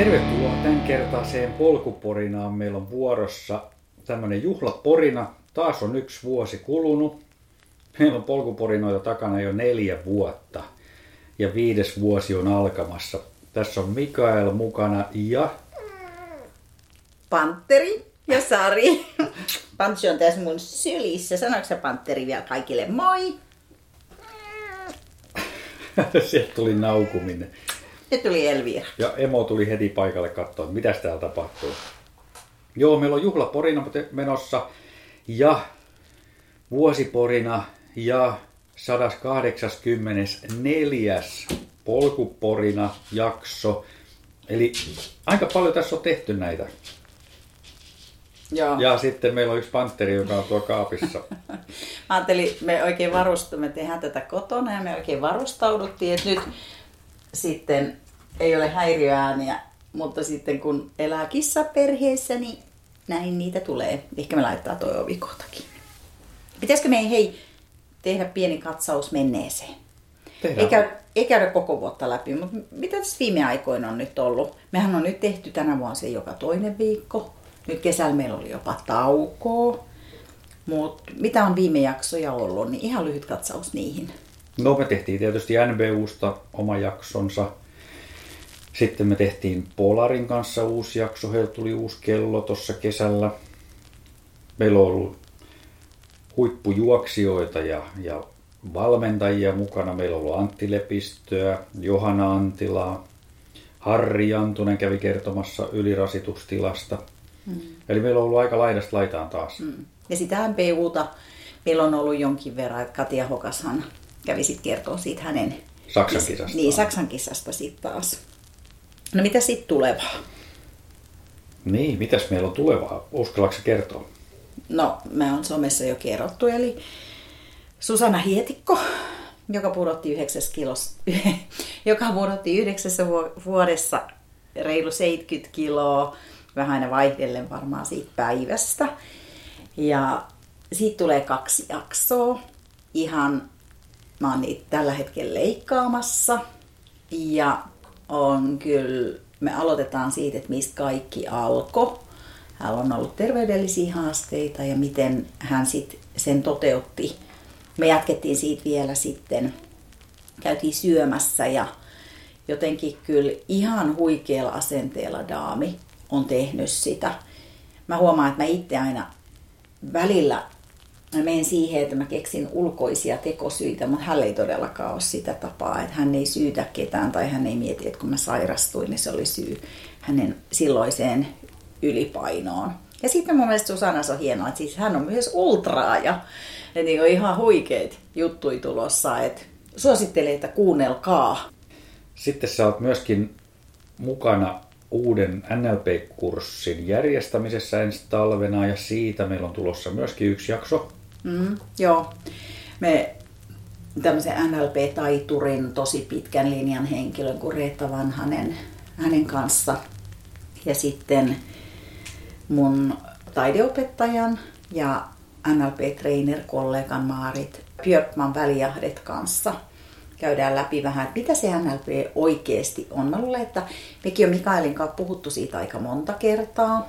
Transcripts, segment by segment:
Tervetuloa tämän kertaiseen polkuporinaan. Meillä on vuorossa tämmöinen juhlaporina. Taas on yksi vuosi kulunut. Meillä on polkuporinoita takana jo neljä vuotta. Ja viides vuosi on alkamassa. Tässä on Mikael mukana ja Panteri ja Sari. Pantsi on tässä mun sylissä. Sanoiko sä Panteri vielä kaikille moi? sieltä tuli naukuminen. Nyt tuli Elvira. Ja Emo tuli heti paikalle katsoa, mitä täällä tapahtuu. Joo, meillä on juhlaporina menossa ja vuosiporina ja 184. polkuporina jakso. Eli aika paljon tässä on tehty näitä. Joo. Ja sitten meillä on yksi panteri, joka on tuo kaapissa. Mä ajattelin, me oikein varustamme, me tehdään tätä kotona ja me oikein varustauduttiin, että nyt sitten ei ole häiriöääniä, mutta sitten kun elää kissaperheessä, niin näin niitä tulee. Ehkä me laittaa toi ovi kohtakin. Pitäisikö me hei tehdä pieni katsaus menneeseen? Tehdään. Ei, käy, ei käydä koko vuotta läpi, mutta mitä tässä viime aikoina on nyt ollut? Mehän on nyt tehty tänä vuonna se joka toinen viikko. Nyt kesällä meillä oli jopa taukoa. Mutta mitä on viime jaksoja ollut, niin ihan lyhyt katsaus niihin. No me tehtiin tietysti NBUsta oma jaksonsa. Sitten me tehtiin Polarin kanssa uusi jakso. Heiltä tuli uusi kello tuossa kesällä. Meillä on ollut huippujuoksijoita ja, ja valmentajia mukana. Meillä on ollut Antti Lepistöä, Johanna Antilaa, Harri Jantunen kävi kertomassa ylirasitustilasta. Mm. Eli meillä on ollut aika laidasta laitaan taas. Mm. Ja sitä MPUta meillä on ollut jonkin verran, että Katja Hokashan kävi sitten kertoa siitä hänen... Saksan kisasta. Niin, Saksan kisasta sitten taas. No mitä sitten tulevaa? Niin, mitäs meillä on tulevaa? Uskallatko kertoa? No, me on somessa jo kerrottu, eli Susanna Hietikko, joka pudotti yhdeksäs kilos, joka pudotti yhdeksässä vuodessa reilu 70 kiloa, vähän aina vaihdellen varmaan siitä päivästä. Ja siitä tulee kaksi jaksoa. Ihan, mä oon niitä tällä hetkellä leikkaamassa. Ja on kyllä, me aloitetaan siitä, että mistä kaikki alkoi. Hän on ollut terveydellisiä haasteita ja miten hän sit sen toteutti. Me jatkettiin siitä vielä sitten, käytiin syömässä ja jotenkin kyllä ihan huikealla asenteella daami on tehnyt sitä. Mä huomaan, että mä itse aina välillä mä menen siihen, että mä keksin ulkoisia tekosyitä, mutta hän ei todellakaan ole sitä tapaa, että hän ei syytä ketään tai hän ei mieti, että kun mä sairastuin, niin se oli syy hänen silloiseen ylipainoon. Ja sitten mun mielestä Susanna on hienoa, että siis hän on myös ultraaja. Ja niin on ihan huikeet juttui tulossa, että suosittelen, että kuunnelkaa. Sitten sä oot myöskin mukana uuden NLP-kurssin järjestämisessä ensi talvena ja siitä meillä on tulossa myöskin yksi jakso. Mm, joo, me tämmöisen NLP-taiturin tosi pitkän linjan henkilön kuin Reetta Vanhanen hänen kanssa. Ja sitten mun taideopettajan ja NLP-trainer-kollegan Maarit Björkman välijahdet kanssa. Käydään läpi vähän, että mitä se NLP oikeasti on. Mä luulen, että mekin on Mikaelin kanssa puhuttu siitä aika monta kertaa,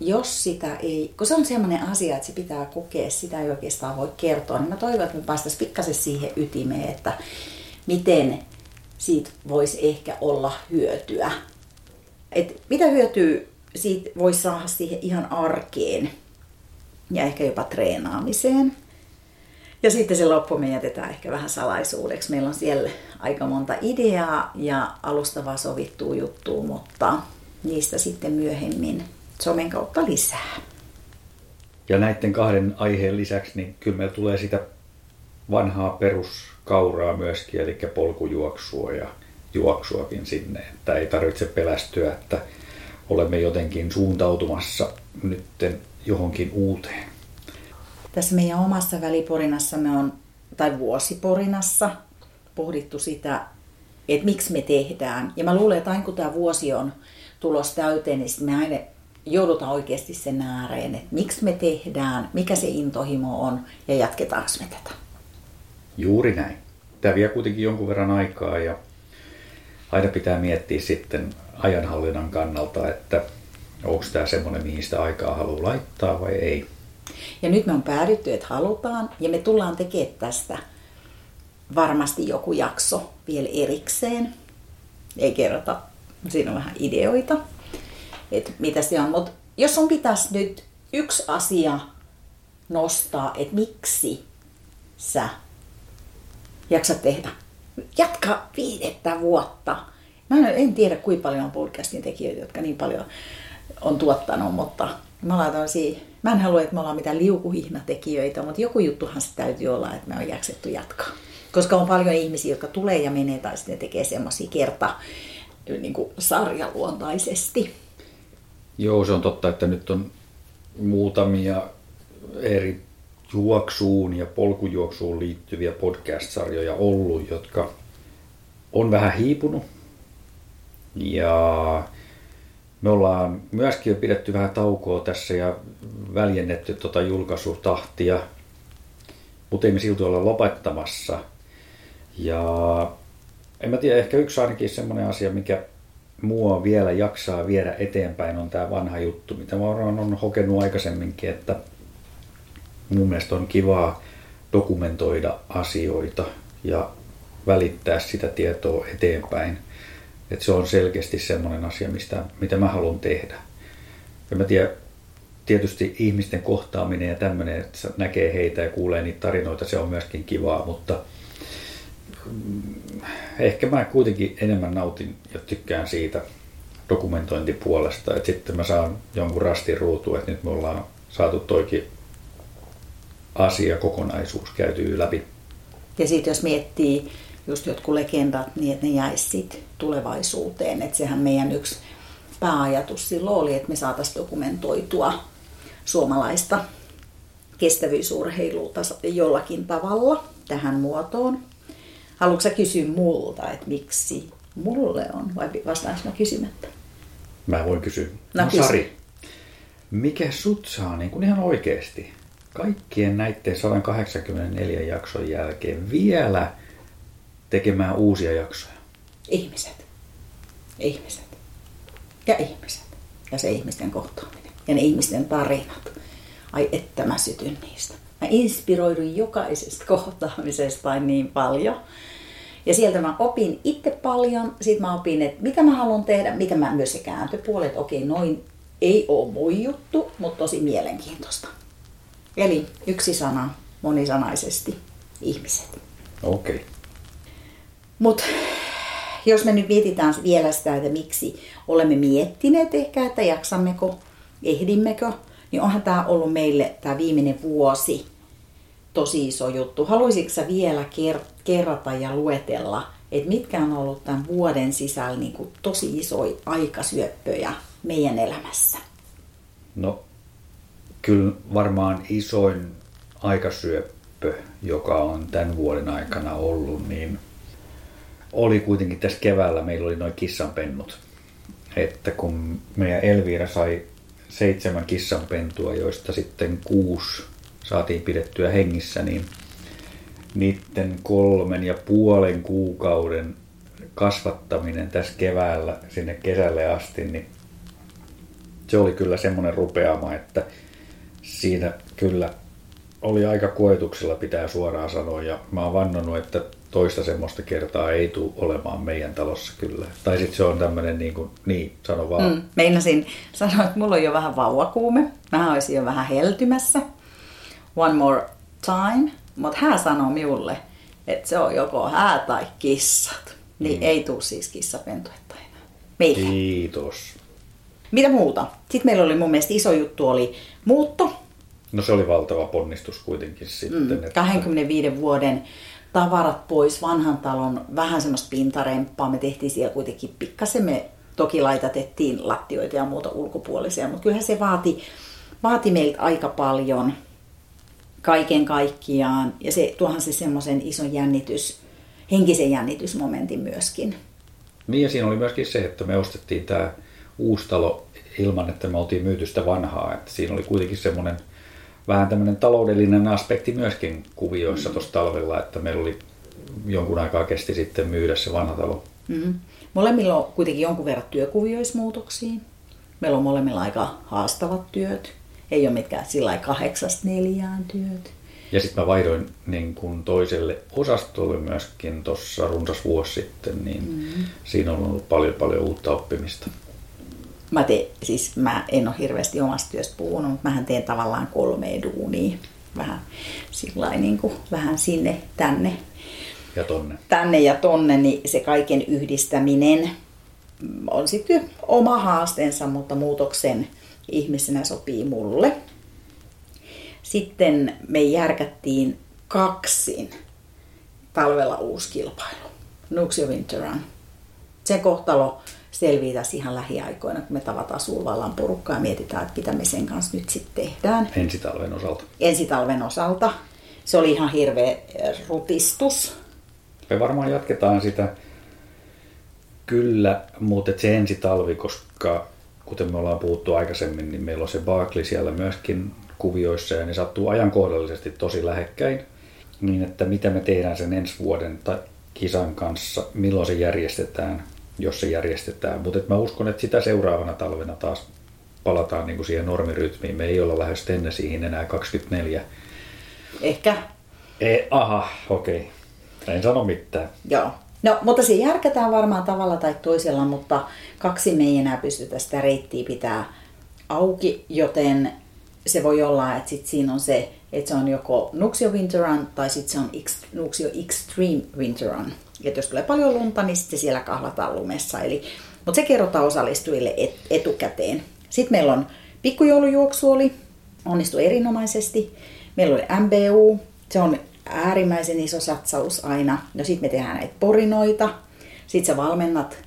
jos sitä ei, kun se on sellainen asia, että se pitää kokea, sitä ei oikeastaan voi kertoa, niin mä toivon, että me päästäisiin pikkasen siihen ytimeen, että miten siitä voisi ehkä olla hyötyä. Et mitä hyötyä siitä voisi saada siihen ihan arkeen ja ehkä jopa treenaamiseen. Ja sitten se loppu me jätetään ehkä vähän salaisuudeksi. Meillä on siellä aika monta ideaa ja alustavaa sovittua juttua, mutta niistä sitten myöhemmin somen kautta lisää. Ja näiden kahden aiheen lisäksi, niin kyllä meillä tulee sitä vanhaa perus kauraa myöskin, eli polkujuoksua ja juoksuakin sinne. Että ei tarvitse pelästyä, että olemme jotenkin suuntautumassa nytten johonkin uuteen. Tässä meidän omassa väliporinassamme on, tai vuosiporinassa, pohdittu sitä, että miksi me tehdään. Ja mä luulen, että aina kun tämä vuosi on tulos täyteen, niin me aina joudutaan oikeasti sen ääreen, että miksi me tehdään, mikä se intohimo on ja jatketaanko me tätä. Juuri näin. Tämä vie kuitenkin jonkun verran aikaa ja aina pitää miettiä sitten ajanhallinnan kannalta, että onko tämä semmoinen, mihin sitä aikaa haluaa laittaa vai ei. Ja nyt me on päädytty, että halutaan, ja me tullaan tekemään tästä varmasti joku jakso vielä erikseen. Ei kerrota, siinä on vähän ideoita, että mitä se on. Mutta jos on pitäisi nyt yksi asia nostaa, että miksi sä jaksat tehdä. Jatka viidettä vuotta. Mä en tiedä, kuinka paljon on podcastin tekijöitä, jotka niin paljon on tuottanut, mutta mä laitan siihen Mä en halua, että me ollaan mitään liukuhihnatekijöitä, mutta joku juttuhan se täytyy olla, että me on jaksettu jatkaa. Koska on paljon ihmisiä, jotka tulee ja menee tai sitten tekee semmoisia kerta niin sarjaluontaisesti. Joo, se on totta, että nyt on muutamia eri juoksuun ja polkujuoksuun liittyviä podcast-sarjoja ollut, jotka on vähän hiipunut. Ja me ollaan myöskin jo pidetty vähän taukoa tässä ja väljennetty tuota julkaisutahtia, mutta ei me silti olla lopettamassa. Ja en mä tiedä, ehkä yksi ainakin semmoinen asia, mikä mua vielä jaksaa viedä eteenpäin, on tämä vanha juttu, mitä mä olen hokenut aikaisemminkin, että mun mielestä on kivaa dokumentoida asioita ja välittää sitä tietoa eteenpäin. Että se on selkeästi semmoinen asia, mistä, mitä mä haluan tehdä. Ja mä tiedän, tietysti ihmisten kohtaaminen ja tämmöinen, että näkee heitä ja kuulee niitä tarinoita, se on myöskin kivaa, mutta ehkä mä kuitenkin enemmän nautin ja tykkään siitä dokumentointipuolesta, että sitten mä saan jonkun rastin ruutuun, että nyt me ollaan saatu toikin asia, kokonaisuus käytyy läpi. Ja sitten jos miettii just jotkut legendat, niin että ne jäisi tulevaisuuteen. Että sehän meidän yksi pääajatus silloin oli, että me saataisiin dokumentoitua suomalaista kestävyysurheilulta jollakin tavalla tähän muotoon. Haluatko sä kysyä multa, että miksi mulle on, vai vastaanko mä kysymättä? Mä voin kysyä. No, no Sari, mikä sut saa niin kuin ihan oikeasti kaikkien näiden 184 jakson jälkeen vielä tekemään uusia jaksoja? Ihmiset. Ihmiset. Ja ihmiset. Ja se ihmisten kohtaaminen. Ja ne ihmisten tarinat. Ai että mä sytyn niistä. Mä inspiroidun jokaisesta kohtaamisesta niin paljon. Ja sieltä mä opin itse paljon. Sitten mä opin, että mitä mä haluan tehdä, mitä mä myös se kääntöpuoli, että okei, noin ei ole mun juttu, mutta tosi mielenkiintoista. Eli yksi sana monisanaisesti ihmiset. Okei. Okay. Mutta jos me nyt mietitään vielä sitä, että miksi olemme miettineet ehkä, että jaksammeko, ehdimmekö, niin onhan tämä ollut meille tämä viimeinen vuosi tosi iso juttu. Haluaisitko sä vielä kerrata ja luetella, että mitkä on ollut tämän vuoden sisällä niin kuin tosi isoja aikasyöppöjä meidän elämässä? No, kyllä varmaan isoin aikasyöppö, joka on tämän vuoden aikana ollut, niin oli kuitenkin tässä keväällä, meillä oli noin kissanpennut. Että kun meidän Elvira sai seitsemän kissanpentua, joista sitten kuusi saatiin pidettyä hengissä, niin niiden kolmen ja puolen kuukauden kasvattaminen tässä keväällä sinne kesälle asti, niin se oli kyllä semmoinen rupeama, että siinä kyllä oli aika koetuksella pitää suoraan sanoa. Ja mä oon vannonut, että toista semmoista kertaa ei tule olemaan meidän talossa kyllä. Tai sitten se on tämmöinen niin kuin, niin, sano vaan. Mm, meinasin sanoa, että mulla on jo vähän vauvakuume. Mä olisin jo vähän heltymässä. One more time. Mutta hän sanoo minulle, että se on joko hää tai kissat. Niin mm. ei tule siis kissapentuetta enää. Meille. Kiitos. Mitä muuta? Sitten meillä oli mun mielestä iso juttu oli muutto. No se oli valtava ponnistus kuitenkin sitten. Mm, 25 että... vuoden tavarat pois vanhan talon, vähän semmoista pintaremppaa. Me tehtiin siellä kuitenkin pikkasen, me toki laitatettiin lattioita ja muuta ulkopuolisia, mutta kyllähän se vaati, vaati meiltä aika paljon kaiken kaikkiaan. Ja se tuohan se semmoisen ison jännitys, henkisen jännitysmomentin myöskin. Niin ja siinä oli myöskin se, että me ostettiin tämä uusi talo ilman, että me oltiin myyty sitä vanhaa. Että siinä oli kuitenkin semmoinen vähän tämmöinen taloudellinen aspekti myöskin kuvioissa tuossa talvella, että meillä oli jonkun aikaa kesti sitten myydä se vanha talo. Mm. Molemmilla on kuitenkin jonkun verran työkuvioismuutoksia. Meillä on molemmilla aika haastavat työt. Ei ole mitkään sillä kahdeksasta neljään työt. Ja sitten mä vaihdoin niin kun toiselle osastolle myöskin tuossa runsas vuosi sitten, niin mm. siinä on ollut paljon paljon uutta oppimista. Mä, te, siis mä en ole hirveästi omasta työstä puhunut, mutta mähän teen tavallaan kolme duunia. Vähän, niin kuin, vähän sinne, tänne. Ja tonne. Tänne ja tonne, niin se kaiken yhdistäminen on sitten oma haasteensa, mutta muutoksen ihmisenä sopii mulle. Sitten me järkättiin kaksin talvella uusi kilpailu. Nuxio Winter Run. Sen kohtalo selvii tässä ihan lähiaikoina, kun me tavataan Sulvallan porukkaa ja mietitään, että mitä me sen kanssa nyt sitten tehdään. Ensitalven osalta. Ensitalven osalta. Se oli ihan hirveä rutistus. Me varmaan jatketaan sitä kyllä, mutta se ensitalvi, koska kuten me ollaan puhuttu aikaisemmin, niin meillä on se Barkley siellä myöskin kuvioissa ja ne sattuu ajankohdallisesti tosi lähekkäin. Niin, että mitä me tehdään sen ensi vuoden tai kisan kanssa, milloin se järjestetään, jos se järjestetään. Mutta mä uskon, että sitä seuraavana talvena taas palataan niin kuin siihen normirytmiin. Me ei olla lähes siihen enää 24. Ehkä. E, aha, okei. Okay. En sano mitään. Joo. No, mutta se järkätään varmaan tavalla tai toisella, mutta kaksi me ei enää pystytä sitä reittiä pitää auki, joten se voi olla, että sit siinä on se, että se on joko Nuxio Winter Run tai sitten se on Nuxio Extreme Winter Run. Että jos tulee paljon lunta, niin sitten siellä kahlataan lumessa. Eli, mutta se kerrotaan osallistujille et, etukäteen. Sitten meillä on pikkujoulujuoksu oli, onnistui erinomaisesti. Meillä oli MBU, se on äärimmäisen iso satsaus aina. No sitten me tehdään näitä porinoita. Sitten sä valmennat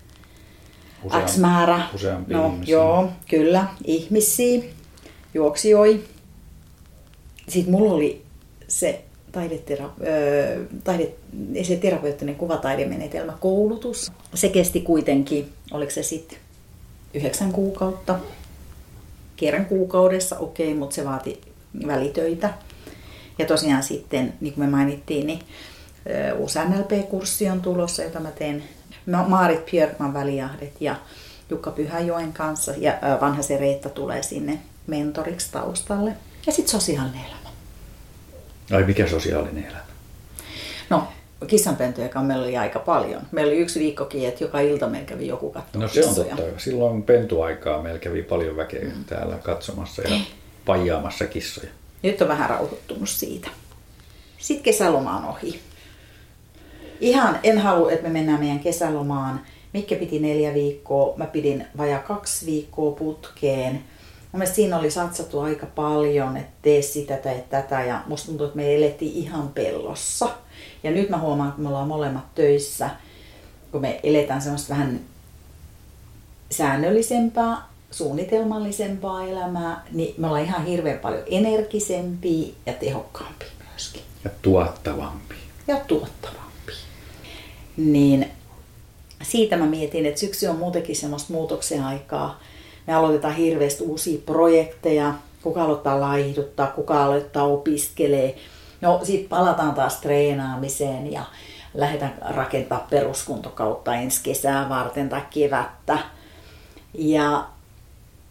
Useam, X määrä. no, ihmisiä. Joo, kyllä, ihmisiä juoksioi. Sitten mulla oli se taidetera, taide, se terapeuttinen kuvataidemenetelmä koulutus. Se kesti kuitenkin, oliko se sitten yhdeksän kuukautta, kerran kuukaudessa, okei, okay, mutta se vaati välitöitä. Ja tosiaan sitten, niin kuin me mainittiin, niin uusi NLP-kurssi on tulossa, jota mä teen Maarit Björkman välijahdet ja Jukka Pyhäjoen kanssa. Ja vanha se Reetta tulee sinne mentoriksi taustalle. Ja sitten sosiaalinen elämä. Ai mikä sosiaalinen elämä? No, kissanpentuja meillä oli aika paljon. Meillä oli yksi viikkokin, että joka ilta meillä kävi joku katsomaan No se on totta. Silloin pentuaikaa meillä kävi paljon väkeä mm. täällä katsomassa ja pajaamassa kissoja. Nyt on vähän rauhoittunut siitä. Sitten kesäloma on ohi. Ihan en halua, että me mennään meidän kesälomaan. Mikä piti neljä viikkoa, mä pidin vaja kaksi viikkoa putkeen. Mun mielestä siinä oli satsattu aika paljon, että tee sitä tai tätä ja musta tuntuu, että me elettiin ihan pellossa. Ja nyt mä huomaan, että me ollaan molemmat töissä, kun me eletään semmoista vähän säännöllisempää, suunnitelmallisempaa elämää, niin me ollaan ihan hirveän paljon energisempia ja tehokkaampia myöskin. Ja tuottavampia. Ja tuottavampia. Niin siitä mä mietin, että syksy on muutenkin semmoista muutoksen aikaa, me aloitetaan hirveästi uusia projekteja, kuka aloittaa laihduttaa, kuka aloittaa opiskelee. No sitten palataan taas treenaamiseen ja lähdetään rakentaa peruskuntokautta ensi kesää varten tai kevättä. Ja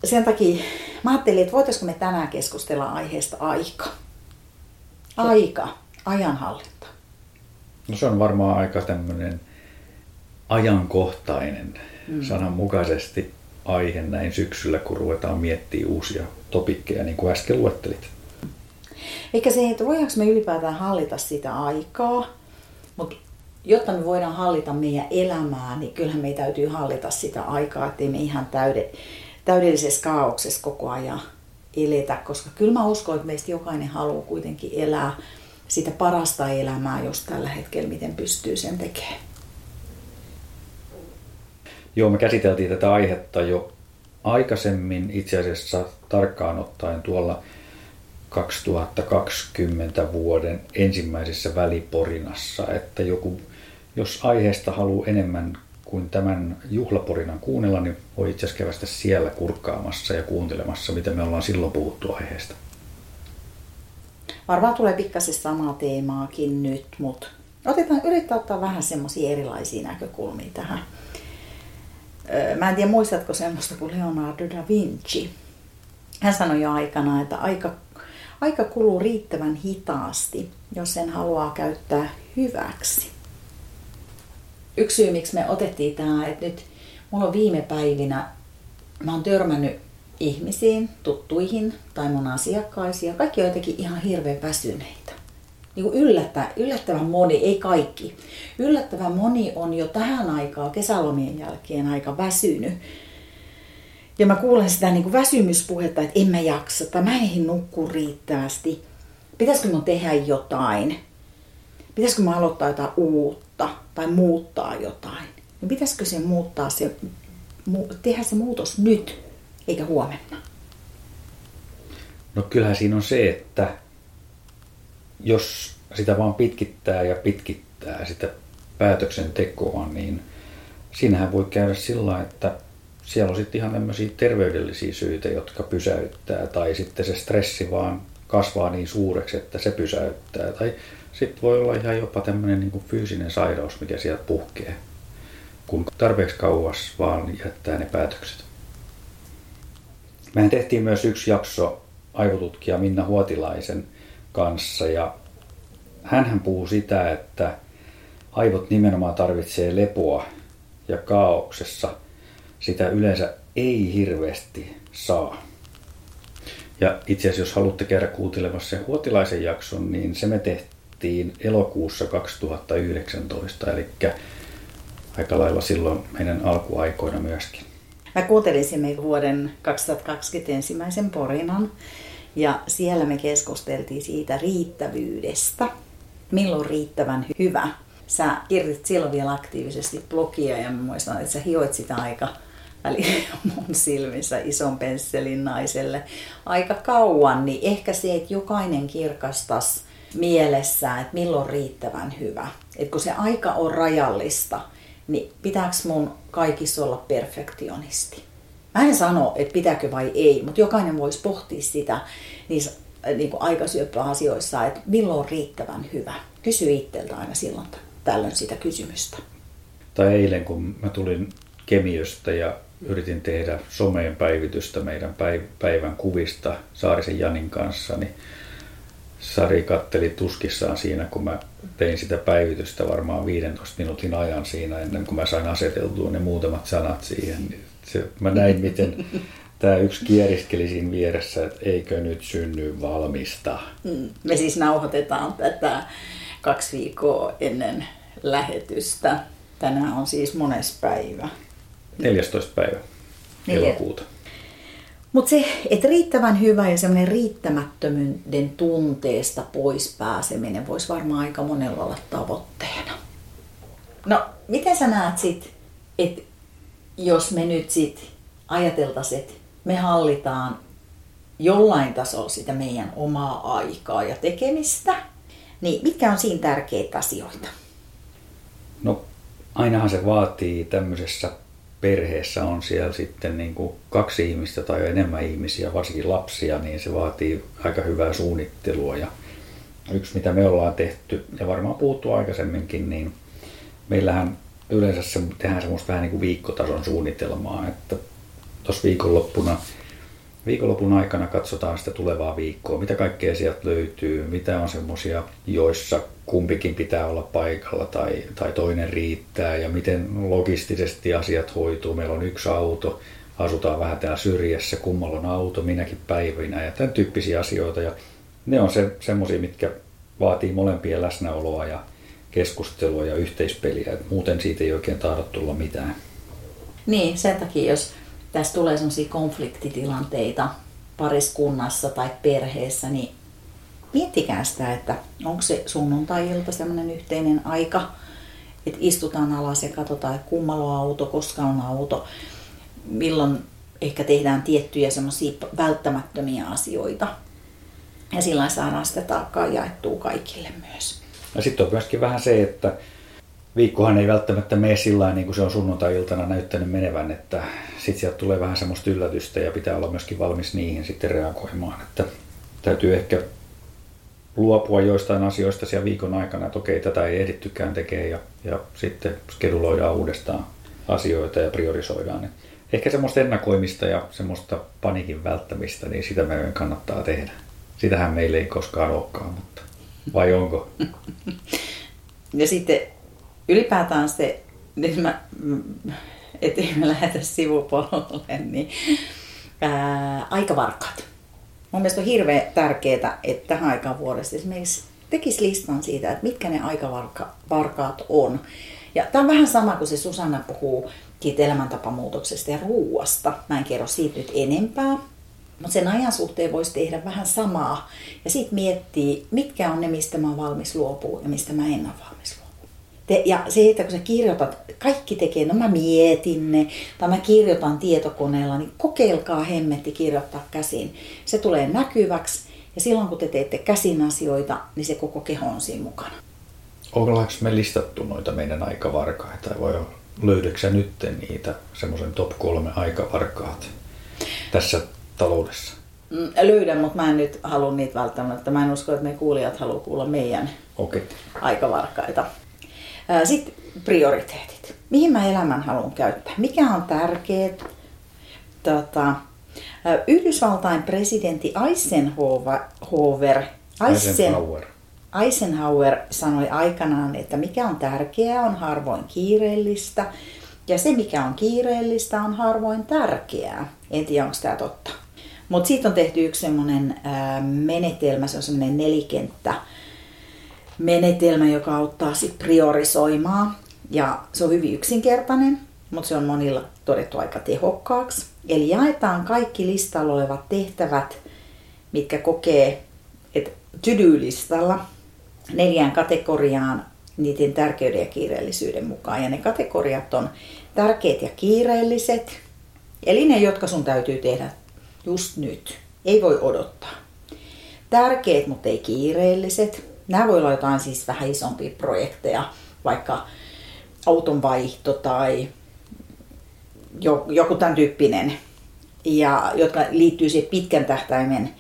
sen takia mä ajattelin, että voitaisiko me tänään keskustella aiheesta aika. Aika, ajanhallinta. No se on varmaan aika tämmöinen ajankohtainen mm. sananmukaisesti aihe näin syksyllä, kun ruvetaan miettimään uusia topikkeja, niin kuin äsken luettelit. Eikä se, että voidaanko me ylipäätään hallita sitä aikaa, mutta jotta me voidaan hallita meidän elämää, niin kyllähän meidän täytyy hallita sitä aikaa, ettei me ihan täyde, täydellisessä kaauksessa koko ajan eletä, koska kyllä mä uskon, että meistä jokainen haluaa kuitenkin elää sitä parasta elämää just tällä hetkellä, miten pystyy sen tekemään. Joo, me käsiteltiin tätä aihetta jo aikaisemmin itse asiassa tarkkaan ottaen tuolla 2020 vuoden ensimmäisessä väliporinassa, että joku, jos aiheesta haluaa enemmän kuin tämän juhlaporinan kuunnella, niin voi itse asiassa kävästä siellä kurkkaamassa ja kuuntelemassa, mitä me ollaan silloin puhuttu aiheesta. Varmaan tulee pikkasen samaa teemaakin nyt, mutta otetaan, yrittää ottaa vähän semmoisia erilaisia näkökulmia tähän. Mä en tiedä, muistatko semmoista kuin Leonardo da Vinci. Hän sanoi jo aikana, että aika, aika kuluu riittävän hitaasti, jos sen haluaa käyttää hyväksi. Yksi syy, miksi me otettiin tämä, että nyt mulla on viime päivinä, mä oon törmännyt ihmisiin, tuttuihin tai mun asiakkaisiin, kaikki on jotenkin ihan hirveän väsyneitä. Niin kuin yllättä, yllättävän moni, ei kaikki, yllättävän moni on jo tähän aikaan kesälomien jälkeen aika väsynyt. Ja mä kuulen sitä niin kuin väsymyspuhetta, että en mä jaksa tai mä en nukku riittävästi. Pitäisikö mun tehdä jotain? Pitäisikö mä aloittaa jotain uutta tai muuttaa jotain? Niin pitäisikö se muuttaa se, tehdä se muutos nyt eikä huomenna? No kyllähän siinä on se, että jos sitä vaan pitkittää ja pitkittää sitä päätöksentekoa, niin siinähän voi käydä sillä että siellä on sitten ihan tämmöisiä terveydellisiä syitä, jotka pysäyttää, tai sitten se stressi vaan kasvaa niin suureksi, että se pysäyttää, tai sitten voi olla ihan jopa tämmöinen niin fyysinen sairaus, mikä sieltä puhkee, kun tarpeeksi kauas vaan jättää ne päätökset. Mehän tehtiin myös yksi jakso aivotutkija Minna Huotilaisen kanssa ja hän puhuu sitä, että aivot nimenomaan tarvitsee lepoa ja kaauksessa sitä yleensä ei hirveästi saa. Ja itse asiassa jos haluatte käydä kuuntelemassa sen Huotilaisen jakson, niin se me tehtiin elokuussa 2019, eli aika lailla silloin meidän alkuaikoina myöskin. Mä kuuntelin sinne vuoden 2020 ensimmäisen porinan ja siellä me keskusteltiin siitä riittävyydestä. Milloin riittävän hyvä? Sä kirjoitit silloin vielä aktiivisesti blogia ja mä muistan, että sä hioit sitä aika väli mun silmissä ison pensselin naiselle aika kauan, niin ehkä se, että jokainen kirkastas mielessä, että milloin riittävän hyvä. Että kun se aika on rajallista, niin pitääkö mun kaikissa olla perfektionisti? Mä en sano, että pitääkö vai ei, mutta jokainen voisi pohtia sitä niissä niin kuin aikasyöppöasioissa, että milloin on riittävän hyvä. Kysy itseltä aina silloin tällöin sitä kysymystä. Tai eilen, kun mä tulin Kemiöstä ja yritin tehdä someen päivitystä meidän päivän kuvista Saarisen Janin kanssa, niin Sari katteli tuskissaan siinä, kun mä tein sitä päivitystä varmaan 15 minuutin ajan siinä ennen kuin mä sain aseteltua ne muutamat sanat siihen. Se, mä näin, miten tämä yksi kieriskeli siinä vieressä, että eikö nyt synny valmista. Mm, me siis nauhoitetaan tätä kaksi viikkoa ennen lähetystä. Tänään on siis mones päivä. 14. päivä elokuuta. Mutta se, että riittävän hyvä ja semmoinen riittämättömyyden tunteesta pois pääseminen voisi varmaan aika monella olla tavoitteena. No, miten sä näet sit, että jos me nyt sit ajateltaisiin, että me hallitaan jollain tasolla sitä meidän omaa aikaa ja tekemistä, niin mitkä on siinä tärkeitä asioita? No, ainahan se vaatii tämmöisessä perheessä on siellä sitten niin kuin kaksi ihmistä tai enemmän ihmisiä, varsinkin lapsia, niin se vaatii aika hyvää suunnittelua. Ja yksi, mitä me ollaan tehty, ja varmaan puhuttu aikaisemminkin, niin meillähän yleensä se, tehdään semmoista vähän niin kuin viikkotason suunnitelmaa, että tuossa viikonloppuna Viikonlopun aikana katsotaan sitä tulevaa viikkoa, mitä kaikkea sieltä löytyy, mitä on semmoisia, joissa kumpikin pitää olla paikalla tai, tai toinen riittää ja miten logistisesti asiat hoituu. Meillä on yksi auto, asutaan vähän täällä syrjässä, kummalla on auto, minäkin päivinä ja tämän tyyppisiä asioita. Ja ne on se, semmoisia, mitkä vaatii molempien läsnäoloa ja keskustelua ja yhteispeliä. Muuten siitä ei oikein tahdo tulla mitään. Niin, sen takia jos tässä tulee sellaisia konfliktitilanteita pariskunnassa tai perheessä, niin miettikää sitä, että onko se sunnuntai-ilta sellainen yhteinen aika, että istutaan alas ja katsotaan, että kummalla on auto, koska on auto, milloin ehkä tehdään tiettyjä semmoisia välttämättömiä asioita. Ja sillä saadaan sitä taakkaa jaettua kaikille myös. Ja sitten on myöskin vähän se, että viikkohan ei välttämättä mene sillä niin kuin se on sunnuntai-iltana näyttänyt menevän, että sitten sieltä tulee vähän semmoista yllätystä ja pitää olla myöskin valmis niihin sitten reagoimaan. Että täytyy ehkä luopua joistain asioista siellä viikon aikana, että okei, tätä ei ehdittykään tekemään ja, ja sitten skeduloidaan uudestaan asioita ja priorisoidaan. Et ehkä semmoista ennakoimista ja semmoista panikin välttämistä, niin sitä meidän kannattaa tehdä. Sitähän meillä ei koskaan olekaan, mutta vai onko? Ja sitten ylipäätään se, nyt mä, ettei me lähdetä sivupolulle, niin ää, aikavarkaat. Mun mielestä on hirveän tärkeää, että tähän aikaan vuodesta esimerkiksi tekisi listan siitä, että mitkä ne aikavarkaat on. Ja tämä on vähän sama kuin se Susanna puhuu siitä elämäntapamuutoksesta ja ruuasta. Mä en kerro siitä nyt enempää, mutta sen ajan suhteen voisi tehdä vähän samaa. Ja sitten miettii, mitkä on ne, mistä mä oon valmis luopua ja mistä mä en ole valmis luopua. Te, ja se, että kun sä kirjoitat, kaikki tekee, no mä mietin ne, tai mä kirjoitan tietokoneella, niin kokeilkaa hemmetti kirjoittaa käsin. Se tulee näkyväksi, ja silloin kun te teette käsin asioita, niin se koko keho on siinä mukana. Ollaanko me listattu noita meidän aikavarkaita, vai löydätkö nyt niitä, semmoisen top kolme aikavarkaat tässä taloudessa? Mm, löydän, mutta mä en nyt halua niitä välttämättä. Mä en usko, että me kuulijat haluaa kuulla meidän okay. aikavarkaita. Sitten prioriteetit. Mihin mä elämän haluan käyttää? Mikä on tärkeää? Tota, Yhdysvaltain presidentti Eisenhower, Eisenhower. Eisenhower sanoi aikanaan, että mikä on tärkeää on harvoin kiireellistä ja se mikä on kiireellistä on harvoin tärkeää. En tiedä, onko tämä totta. Mutta siitä on tehty yksi semmoinen menetelmä, se on semmoinen nelikenttä menetelmä, joka auttaa sit priorisoimaan. Ja se on hyvin yksinkertainen, mutta se on monilla todettu aika tehokkaaksi. Eli jaetaan kaikki listalla olevat tehtävät, mitkä kokee, että to-do-listalla neljään kategoriaan niiden tärkeyden ja kiireellisyyden mukaan. Ja ne kategoriat on tärkeät ja kiireelliset, eli ne, jotka sun täytyy tehdä just nyt. Ei voi odottaa. Tärkeät, mutta ei kiireelliset. Nämä voi olla jotain siis vähän isompia projekteja, vaikka auton vaihto tai joku tämän tyyppinen, ja jotka liittyy siihen pitkän tähtäimen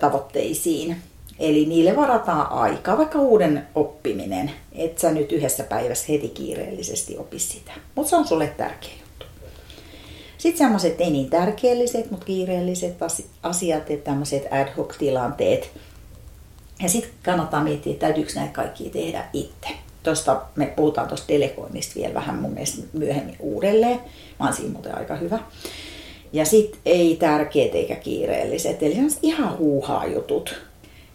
tavoitteisiin. Eli niille varataan aikaa, vaikka uuden oppiminen, että sä nyt yhdessä päivässä heti kiireellisesti opi sitä. Mutta se on sulle tärkeä. Sitten semmoiset ei niin tärkeelliset, mutta kiireelliset asiat, että tämmöiset ad hoc tilanteet. Ja sitten kannattaa miettiä, että täytyykö näitä kaikki tehdä itse. Tuosta me puhutaan tuosta delegoinnista vielä vähän mun mielestä myöhemmin uudelleen. Mä oon siinä muuten aika hyvä. Ja sitten ei tärkeät eikä kiireelliset, eli ihan huuhaa jutut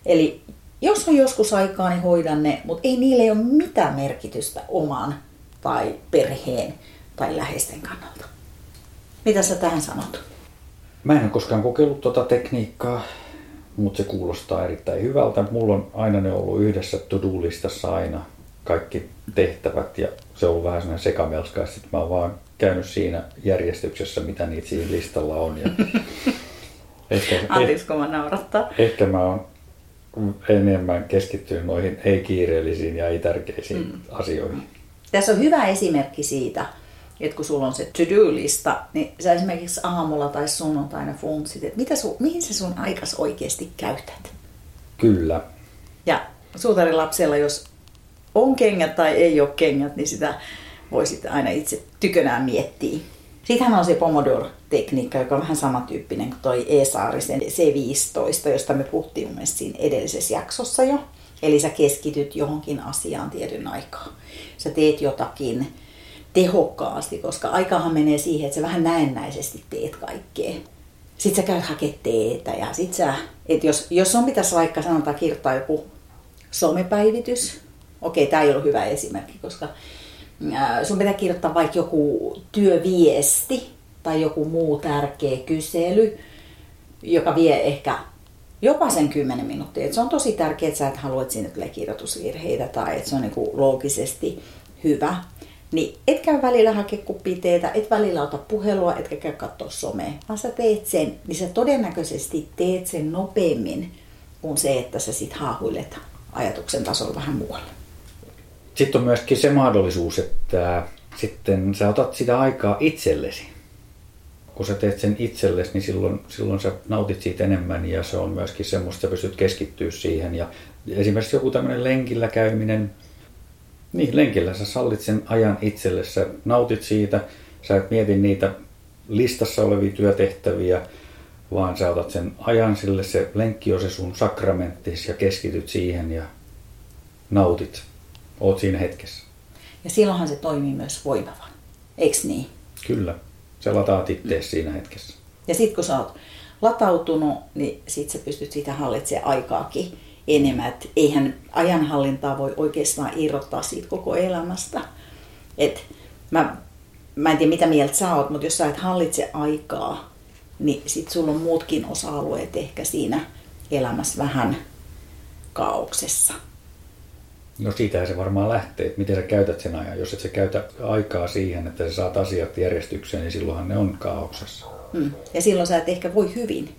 Eli jos on joskus aikaa, niin hoidan ne, mutta ei niille ole mitään merkitystä oman tai perheen tai läheisten kannalta. Mitä sä tähän sanot? Mä en ole koskaan kokeillut tuota tekniikkaa, mutta se kuulostaa erittäin hyvältä. Mulla on aina ne ollut yhdessä to-do-listassa aina kaikki tehtävät ja se on ollut vähän sellainen sekamelska. Sitten mä oon vaan käynyt siinä järjestyksessä, mitä niitä siinä listalla on. Ja ehkä, Anteeksi, kun mä naurattaa. Ehkä mä oon enemmän keskittynyt noihin ei-kiireellisiin ja ei-tärkeisiin mm. asioihin. Tässä on hyvä esimerkki siitä, että kun sulla on se to-do-lista, niin sä esimerkiksi aamulla tai sunnuntaina funtsit, että mitä sun, mihin sä sun aikas oikeasti käytät. Kyllä. Ja suutarilapsella, jos on kengät tai ei ole kengät, niin sitä voi sitten aina itse tykönään miettiä. Sittenhän on se Pomodoro-tekniikka, joka on vähän samantyyppinen kuin toi E-Saarisen C15, josta me puhuttiin mun mielestä siinä edellisessä jaksossa jo. Eli sä keskityt johonkin asiaan tietyn aikaa. Sä teet jotakin tehokkaasti, koska aikahan menee siihen, että sä vähän näennäisesti teet kaikkea. Sitten sä käyt hakemaan teetä ja sit sä, että jos, jos on pitäisi vaikka sanotaan kirjoittaa joku somepäivitys, okei, tämä ei ollut hyvä esimerkki, koska sun pitää kirjoittaa vaikka joku työviesti tai joku muu tärkeä kysely, joka vie ehkä jopa sen 10 minuuttia. Et se on tosi tärkeää, että sä et halua, että sinne tulee kirjoitusvirheitä tai että se on niin kuin loogisesti hyvä. Niin et käy välillä kuppiteetä, et välillä ota puhelua, etkä käy katsoa somea, vaan sä teet sen, niin sä todennäköisesti teet sen nopeammin kuin se, että sä sit haahuilet ajatuksen tasolla vähän muualle. Sitten on myöskin se mahdollisuus, että sitten sä otat sitä aikaa itsellesi. Kun sä teet sen itsellesi, niin silloin, silloin sä nautit siitä enemmän ja se on myöskin semmoista, että sä pystyt keskittyä siihen. Ja esimerkiksi joku tämmöinen lenkillä käyminen, niin lenkillä sä sallit sen ajan itselle, sä nautit siitä, sä et mieti niitä listassa olevia työtehtäviä, vaan sä otat sen ajan sille, se lenkki on se sun sakramenttis ja keskityt siihen ja nautit. Oot siinä hetkessä. Ja silloinhan se toimii myös voimava. Eiks niin? Kyllä. Sä lataat ittees siinä hetkessä. Ja sitten kun sä oot latautunut, niin sit sä pystyt sitä hallitsemaan aikaakin enemmän. Et eihän ajanhallintaa voi oikeastaan irrottaa siitä koko elämästä. Et mä, mä en tiedä mitä mieltä sä oot, mutta jos sä et hallitse aikaa, niin sit sulla on muutkin osa-alueet ehkä siinä elämässä vähän kaauksessa. No siitähän se varmaan lähtee, että miten sä käytät sen ajan. Jos et sä käytä aikaa siihen, että sä saat asiat järjestykseen, niin silloinhan ne on kaauksessa. Mm. Ja silloin sä et ehkä voi hyvin.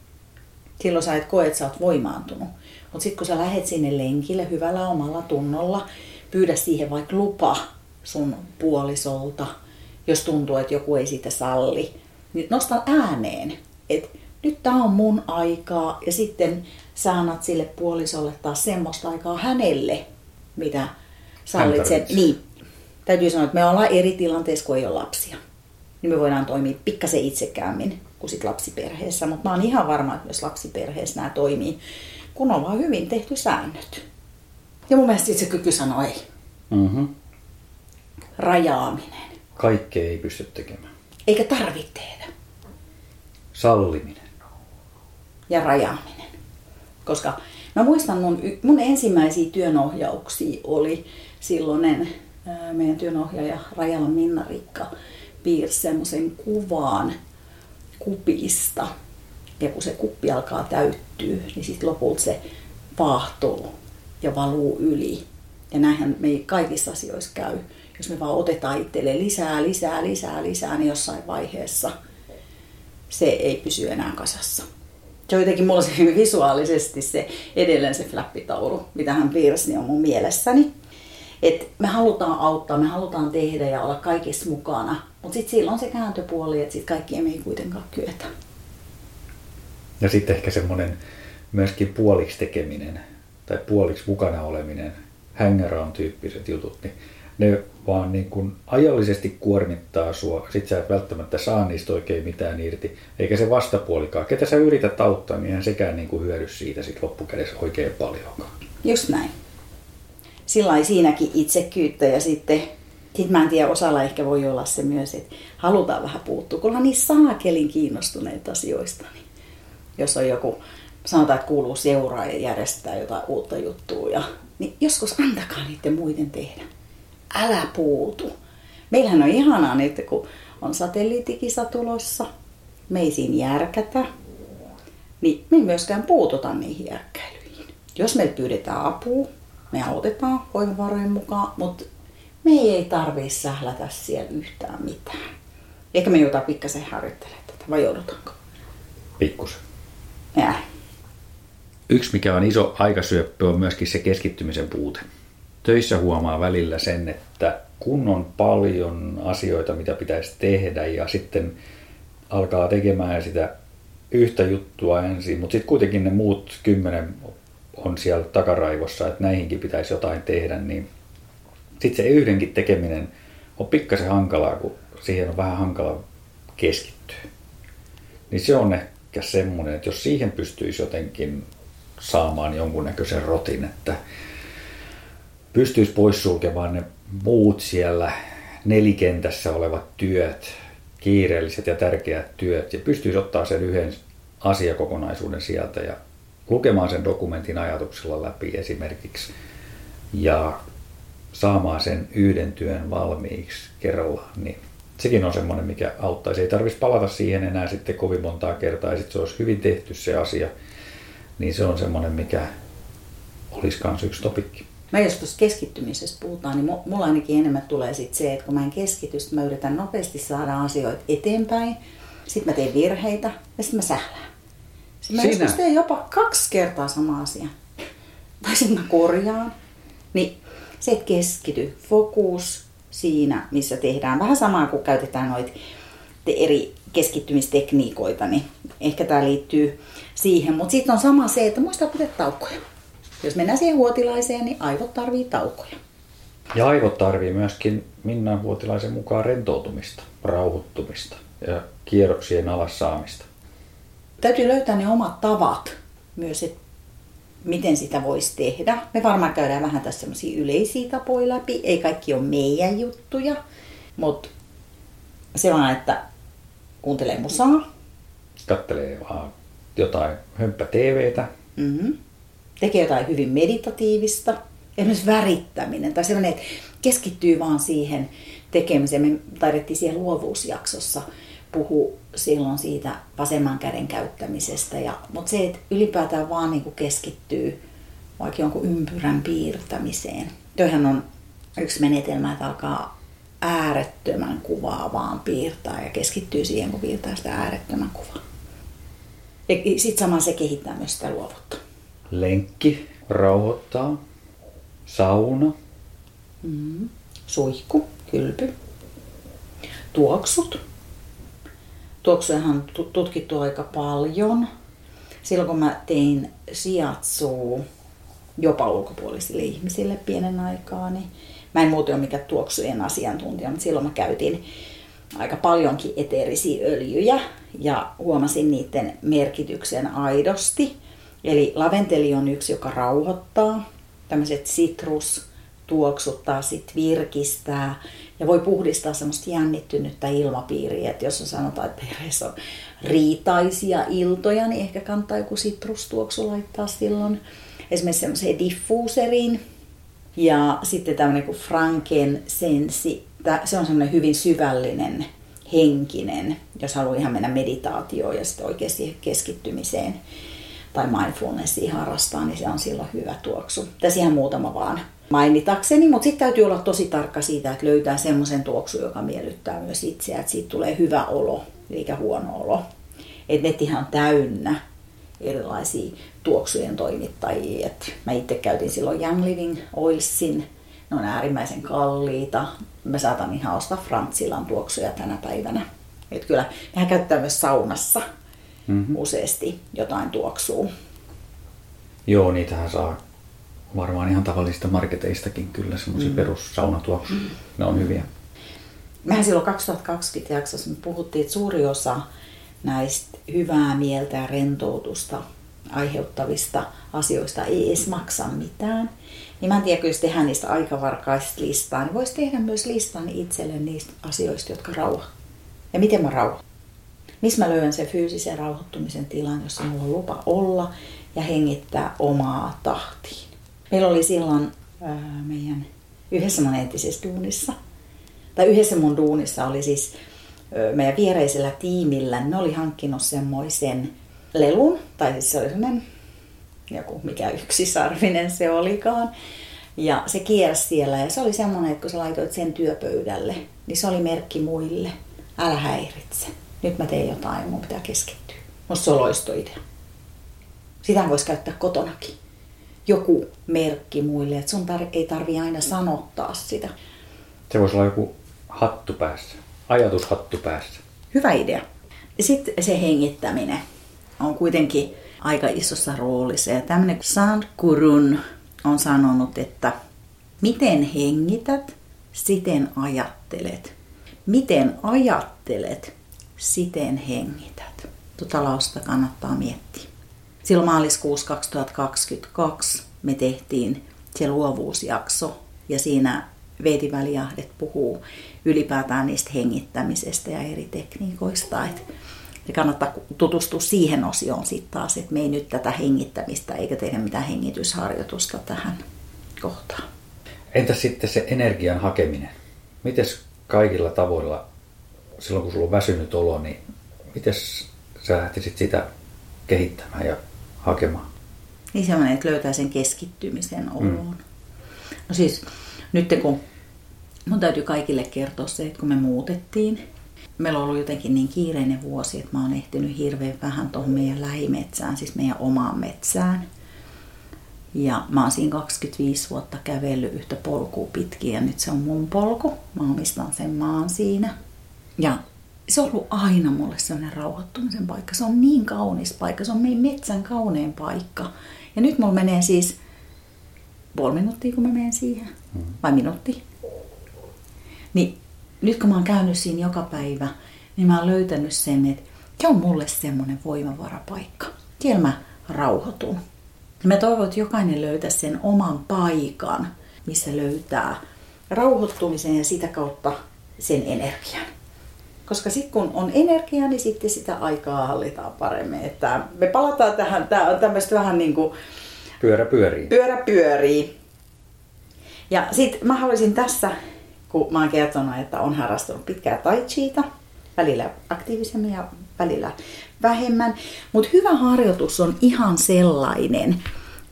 Silloin sä et koe, että sä oot voimaantunut. Mutta sitten kun sä lähet sinne lenkille hyvällä omalla tunnolla, pyydä siihen vaikka lupa sun puolisolta, jos tuntuu, että joku ei sitä salli, niin nosta ääneen, että nyt tämä on mun aikaa ja sitten sä annat sille puolisolle taas semmoista aikaa hänelle, mitä sallit sen. Niin, täytyy sanoa, että me ollaan eri tilanteessa, kun ei ole lapsia. Niin me voidaan toimia pikkasen itsekäämmin kuin sit lapsiperheessä, mutta mä oon ihan varma, että myös lapsiperheessä nämä toimii, kun on vaan hyvin tehty säännöt. Ja mun mielestä se kyky sanoi ei. Mm-hmm. Rajaaminen. Kaikkea ei pysty tekemään. Eikä tarvitse tehdä. Salliminen. Ja rajaaminen. Koska mä muistan mun, mun ensimmäisiä työnohjauksia oli silloinen meidän työnohjaaja Rajala Minna-Rikka piirsi semmoisen kuvaan kupista. Ja kun se kuppi alkaa täyttyä, niin sitten lopulta se paahtuu ja valuu yli. Ja näinhän me kaikissa asioissa käy. Jos me vaan otetaan itselle lisää, lisää, lisää, lisää, niin jossain vaiheessa se ei pysy enää kasassa. Se on jotenkin mulla se visuaalisesti se edelleen se flappitaulu, mitä hän piirsi, niin on mun mielessäni. Et me halutaan auttaa, me halutaan tehdä ja olla kaikissa mukana, mutta sitten silloin se kääntöpuoli, että sitten kaikki ei kuitenkaan kyetä. Ja sitten ehkä semmoinen myöskin puoliksi tekeminen tai puoliksi mukana oleminen, hangaround tyyppiset jutut, niin ne vaan niin kuin ajallisesti kuormittaa sua. Sitten sä et välttämättä saa niistä oikein mitään irti, eikä se vastapuolikaan. Ketä sä yrität auttaa, niin eihän sekään niin kuin hyödy siitä sit loppukädessä oikein paljonkaan. Just näin. Sillä siinäkin itsekyyttä ja sitten sitten mä en tiedä, osalla ehkä voi olla se myös, että halutaan vähän puuttua, kun ollaan niin saakelin kiinnostuneita asioista. Niin jos on joku, sanotaan, että kuuluu seuraa ja järjestää jotain uutta juttua, ja, niin joskus antakaa niiden muiden tehdä. Älä puutu. Meillähän on ihanaa nyt, kun on satelliittikisa tulossa, me ei siinä järkätä, niin me ei myöskään puututa niihin järkkäilyihin. Jos me pyydetään apua, me autetaan voimavarojen mukaan, mutta me ei tarvii sählätä siellä yhtään mitään. Ehkä me joudutaan pikkasen harjoittelemaan tätä, vai joudutaanko? Pikkusen. Ja. Yksi, mikä on iso aikasyöppö, on myöskin se keskittymisen puute. Töissä huomaa välillä sen, että kun on paljon asioita, mitä pitäisi tehdä ja sitten alkaa tekemään sitä yhtä juttua ensin, mutta sitten kuitenkin ne muut kymmenen on siellä takaraivossa, että näihinkin pitäisi jotain tehdä, niin sitten se yhdenkin tekeminen on pikkasen hankalaa, kun siihen on vähän hankala keskittyä. Niin se on ehkä semmoinen, että jos siihen pystyisi jotenkin saamaan jonkunnäköisen rotin, että pystyisi poissulkemaan ne muut siellä nelikentässä olevat työt, kiireelliset ja tärkeät työt, ja pystyisi ottaa sen yhden asiakokonaisuuden sieltä ja lukemaan sen dokumentin ajatuksella läpi esimerkiksi. Ja saamaan sen yhden työn valmiiksi kerrallaan, niin sekin on semmoinen, mikä auttaisi. Ei tarvitsisi palata siihen enää sitten kovin montaa kertaa, ja sitten se olisi hyvin tehty se asia, niin se on semmoinen, mikä olisi myös yksi topikki. Mä jos tuossa keskittymisestä puhutaan, niin mulla ainakin enemmän tulee sit se, että kun mä en keskity, mä yritän nopeasti saada asioita eteenpäin, sitten mä teen virheitä ja sitten mä sählään. Sitten mä Sinä? joskus teen jopa kaksi kertaa sama asia. Tai sitten mä korjaan. Niin se, että keskity, fokus siinä, missä tehdään vähän samaa kuin käytetään noita eri keskittymistekniikoita, niin ehkä tämä liittyy siihen. Mutta sitten on sama se, että muistaa pitää taukoja. Jos mennään siihen huotilaiseen, niin aivot tarvii taukoja. Ja aivot tarvii myöskin Minnan Vuotilaisen mukaan rentoutumista, rauhoittumista ja kierroksien alas saamista. Täytyy löytää ne omat tavat myös, että miten sitä voisi tehdä. Me varmaan käydään vähän tässä semmoisia yleisiä tapoja läpi. Ei kaikki ole meidän juttuja, mutta se on, että kuuntelee musaa, Kattelee vaan jotain hömppä TVtä, mm-hmm. tekee jotain hyvin meditatiivista, esimerkiksi värittäminen tai sellainen, että keskittyy vaan siihen tekemiseen. Me taidettiin siihen luovuusjaksossa puhua silloin siitä vasemman käden käyttämisestä. Ja, mutta se, että ylipäätään vaan niin kuin keskittyy vaikka jonkun ympyrän piirtämiseen. Toihan on yksi menetelmä, että alkaa äärettömän kuvaa vaan piirtää ja keskittyy siihen, kun piirtää sitä äärettömän kuvaa. Ja sitten samalla se kehittää myös sitä luovuutta. lenkki rauhoittaa, sauna, Mm. Suihku, kylpy. Tuoksut. Tuoksujahan on tu- tutkittu aika paljon. Silloin kun mä tein sijatsua jopa ulkopuolisille ihmisille pienen aikaa, niin mä en muuten ole mikään tuoksujen asiantuntija, mutta silloin mä käytin aika paljonkin eteerisiä öljyjä ja huomasin niiden merkityksen aidosti. Eli laventeli on yksi, joka rauhoittaa. Tämmöiset sitrus, tuoksuttaa, sit virkistää ja voi puhdistaa semmoista jännittynyttä ilmapiiriä. Että jos sanotaan, että perheessä on riitaisia iltoja, niin ehkä kannattaa joku sitrustuoksu laittaa silloin esimerkiksi semmoiseen diffuuseriin. Ja sitten tämmöinen kuin frankincensi, Tää- se on semmoinen hyvin syvällinen, henkinen, jos haluaa ihan mennä meditaatioon ja sitten oikeasti keskittymiseen tai mindfulnessia harrastaa, niin se on silloin hyvä tuoksu. Tässä ihan muutama vaan mainitakseni, mutta sitten täytyy olla tosi tarkka siitä, että löytää semmoisen tuoksun, joka miellyttää myös itseä, että siitä tulee hyvä olo eikä huono olo. Et nettihän on täynnä erilaisia tuoksujen toimittajia. Et mä itse käytin silloin Young Living Oilsin, ne on äärimmäisen kalliita. Mä saatan ihan ostaa Frantzilan tuoksuja tänä päivänä. Et kyllä nehän käyttää myös saunassa mm-hmm. useasti jotain tuoksua. Joo, niitähän saa varmaan ihan tavallisista marketeistakin kyllä semmoisia mm. perussaunatuoksuja. Ne on hyviä. Mehän silloin 2020 jaksossa me puhuttiin, että suuri osa näistä hyvää mieltä ja rentoutusta aiheuttavista asioista ei edes maksa mitään. Niin mä en tiedä, jos tehdään niistä aikavarkaista listaa, niin voisi tehdä myös listan itselle niistä asioista, jotka rauhoittavat. Ja miten mä rauhoitan? Missä mä löydän sen fyysisen rauhoittumisen tilan, jossa mulla on lupa olla ja hengittää omaa tahtiin. Meillä oli silloin ää, meidän yhdessä mun entisessä duunissa, tai yhdessä mun duunissa oli siis ö, meidän viereisellä tiimillä, ne oli hankkinut semmoisen lelun, tai siis se oli semmoinen joku mikä yksisarvinen se olikaan. Ja se kiersi siellä ja se oli semmoinen, että kun sä laitoit sen työpöydälle, niin se oli merkki muille. Älä häiritse. Nyt mä teen jotain, mun pitää keskittyä. Musta se on loistoidea. Sitä voisi käyttää kotonakin. Joku merkki muille, että sun tar- ei tarvi aina sanottaa sitä. Se voisi olla joku hattu päässä, ajatushattu päässä. Hyvä idea. Sitten se hengittäminen on kuitenkin aika isossa roolissa. Ja tämmöinen Sandkurun on sanonut, että miten hengität, siten ajattelet. Miten ajattelet, siten hengität. Tuota lausta kannattaa miettiä. Silloin maaliskuussa 2022 me tehtiin se luovuusjakso ja siinä Veeti Väliahdet puhuu ylipäätään niistä hengittämisestä ja eri tekniikoista. Että kannattaa tutustua siihen osioon sitten taas, että me ei nyt tätä hengittämistä eikä tehdä mitään hengitysharjoitusta tähän kohtaan. Entä sitten se energian hakeminen? Mites kaikilla tavoilla, silloin kun sulla on väsynyt olo, niin miten sä lähtisit sitä kehittämään ja hakemaan? Niin semmoinen, että löytää sen keskittymisen oloon. Mm. No siis, nyt kun mun täytyy kaikille kertoa se, että kun me muutettiin, meillä on ollut jotenkin niin kiireinen vuosi, että mä oon ehtinyt hirveän vähän tuohon meidän lähimetsään, siis meidän omaan metsään. Ja mä oon siinä 25 vuotta kävellyt yhtä polkua pitkin ja nyt se on mun polku. Mä omistan sen maan siinä. Ja se on ollut aina mulle sellainen rauhoittumisen paikka. Se on niin kaunis paikka. Se on meidän metsän kaunein paikka. Ja nyt mulla menee siis puoli minuuttia, kun mä menen siihen. Vai minuutti. Niin nyt kun mä oon käynyt siinä joka päivä, niin mä oon löytänyt sen, että se on mulle semmoinen voimavarapaikka. Siellä mä rauhoitun. Ja mä toivon, että jokainen löytää sen oman paikan, missä löytää rauhoittumisen ja sitä kautta sen energian. Koska sitten kun on energiaa, niin sitten sitä aikaa hallitaan paremmin. Että me palataan tähän, tämä on tämmöistä vähän niin kuin... Pyörä pyörii. Pyörä pyörii. Ja sitten mä haluaisin tässä, kun mä oon kertonut, että on harrastanut pitkää tai chiita, välillä aktiivisemmin ja välillä vähemmän. Mutta hyvä harjoitus on ihan sellainen,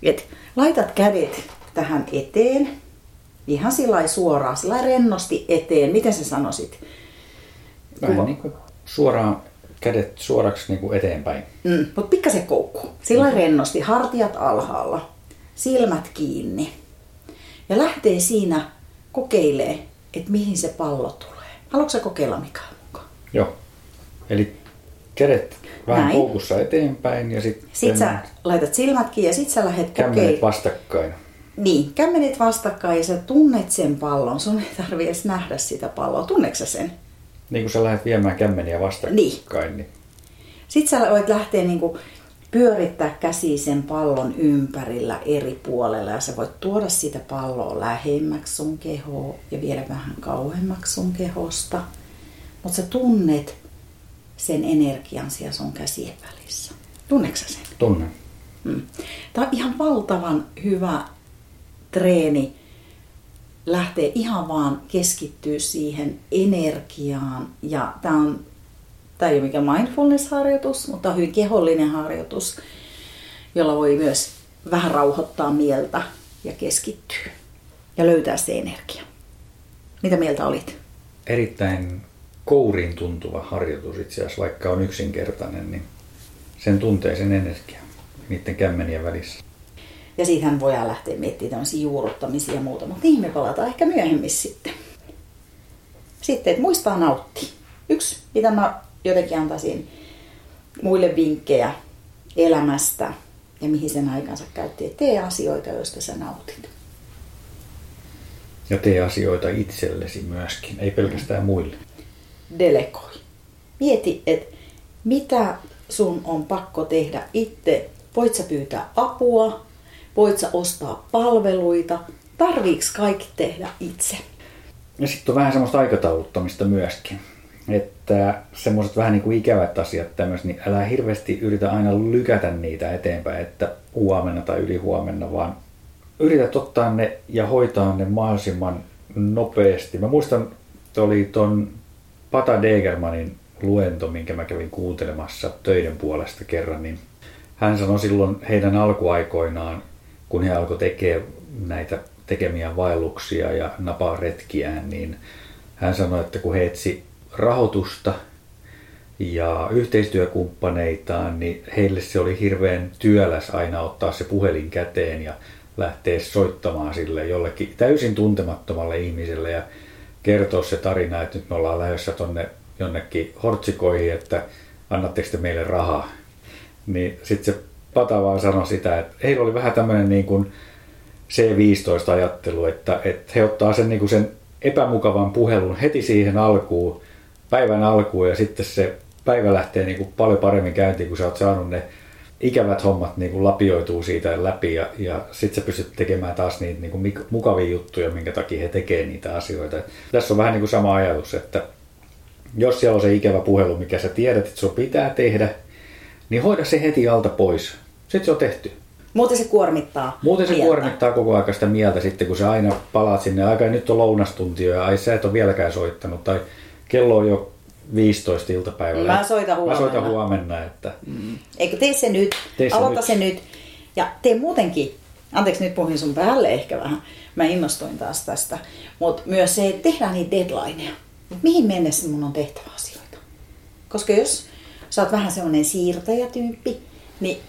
että laitat kädet tähän eteen, ihan sillä suoraan, sillä rennosti eteen. Miten sä sanoisit? Vähän niin kuin suoraan kädet suoraksi niin kuin eteenpäin. Mm, mutta pikkasen koukku. Sillä mm. rennosti, hartiat alhaalla, silmät kiinni. Ja lähtee siinä kokeilee, että mihin se pallo tulee. Haluatko kokeilla Mikael mukaan? Joo. Eli kädet vähän Näin. koukussa eteenpäin ja sitten... Sitten sä laitat silmätkin ja sitten sä lähdet kokeilemaan. vastakkain. Niin, kämmenet vastakkain ja sä tunnet sen pallon. Sun ei tarvi edes nähdä sitä palloa. Tunneeko sen? Niin kun sä lähdet viemään kämmeniä vastakkain. Niin. niin. Sitten sä voit lähteä niin kuin pyörittää käsi sen pallon ympärillä eri puolella ja sä voit tuoda sitä palloa lähemmäksi sun kehoa ja viedä vähän kauemmaksi sun kehosta. Mutta sä tunnet sen energian siellä sun käsien välissä. Tunneeko sen? Tunnen. Mm. Tämä on ihan valtavan hyvä treeni lähtee ihan vaan keskittyä siihen energiaan. Ja tämä on, tämä ei ole mikään mindfulness-harjoitus, mutta on hyvin kehollinen harjoitus, jolla voi myös vähän rauhoittaa mieltä ja keskittyä ja löytää se energia. Mitä mieltä olit? Erittäin kouriin tuntuva harjoitus itse asiassa, vaikka on yksinkertainen, niin sen tuntee sen energia niiden kämmenien välissä. Ja siitähän voidaan lähteä miettimään tämmöisiä juurruttamisia ja muuta, mutta niihin me palataan ehkä myöhemmin sitten. Sitten, että muistaa nauttia. Yksi, mitä mä jotenkin antaisin muille vinkkejä elämästä ja mihin sen aikansa käytti, että tee asioita, joista sä nautit. Ja tee asioita itsellesi myöskin, ei pelkästään muille. Delegoi. Mieti, että mitä sun on pakko tehdä itse. Voit sä pyytää apua, voit sä ostaa palveluita, tarviiks kaikki tehdä itse? Ja sitten on vähän semmoista aikatauluttamista myöskin. Että semmoiset vähän niin kuin ikävät asiat tämmöiset, niin älä hirveästi yritä aina lykätä niitä eteenpäin, että huomenna tai ylihuomenna, vaan yrität ottaa ne ja hoitaa ne mahdollisimman nopeasti. Mä muistan, että oli ton Pata Degermanin luento, minkä mä kävin kuuntelemassa töiden puolesta kerran, niin hän sanoi silloin heidän alkuaikoinaan, kun he alkoi tekemään näitä tekemiä vaelluksia ja napaa retkiään, niin hän sanoi, että kun he etsi rahoitusta ja yhteistyökumppaneitaan, niin heille se oli hirveän työläs aina ottaa se puhelin käteen ja lähteä soittamaan sille jollekin täysin tuntemattomalle ihmiselle ja kertoa se tarina, että nyt me ollaan lähdössä tonne jonnekin hortsikoihin, että annatteko te meille rahaa. Niin sitten se Pata vaan sanoi sitä, että heillä oli vähän tämmöinen niin kuin C15-ajattelu, että, että he ottaa sen, niin kuin sen epämukavan puhelun heti siihen alkuun, päivän alkuun ja sitten se päivä lähtee niin kuin paljon paremmin käyntiin, kun sä oot saanut ne ikävät hommat niin kuin lapioituu siitä läpi ja, ja sitten sä pystyt tekemään taas niitä niin kuin mukavia juttuja, minkä takia he tekee niitä asioita. Et tässä on vähän niin kuin sama ajatus, että jos siellä on se ikävä puhelu, mikä sä tiedät, että sun pitää tehdä, niin hoida se heti alta pois. Sitten se on tehty. Muuten se kuormittaa Muuten se mieltä. kuormittaa koko ajan sitä mieltä sitten, kun sä aina palaat sinne. Aika nyt on lounastunti ja ai sä et ole vieläkään soittanut. Tai kello on jo 15 iltapäivällä. Mä soitan huomenna. Mä soitan huomenna. Että... Mm. Eikö tee se nyt, tee se aloita nyt. se nyt. Ja tee muutenkin, anteeksi nyt puhuin sun päälle ehkä vähän, mä innostuin taas tästä, mutta myös se, että tehdään niitä deadlineja. Mihin mennessä mun on tehtävä asioita. Koska jos sä oot vähän semmoinen siirtäjätyyppi, niin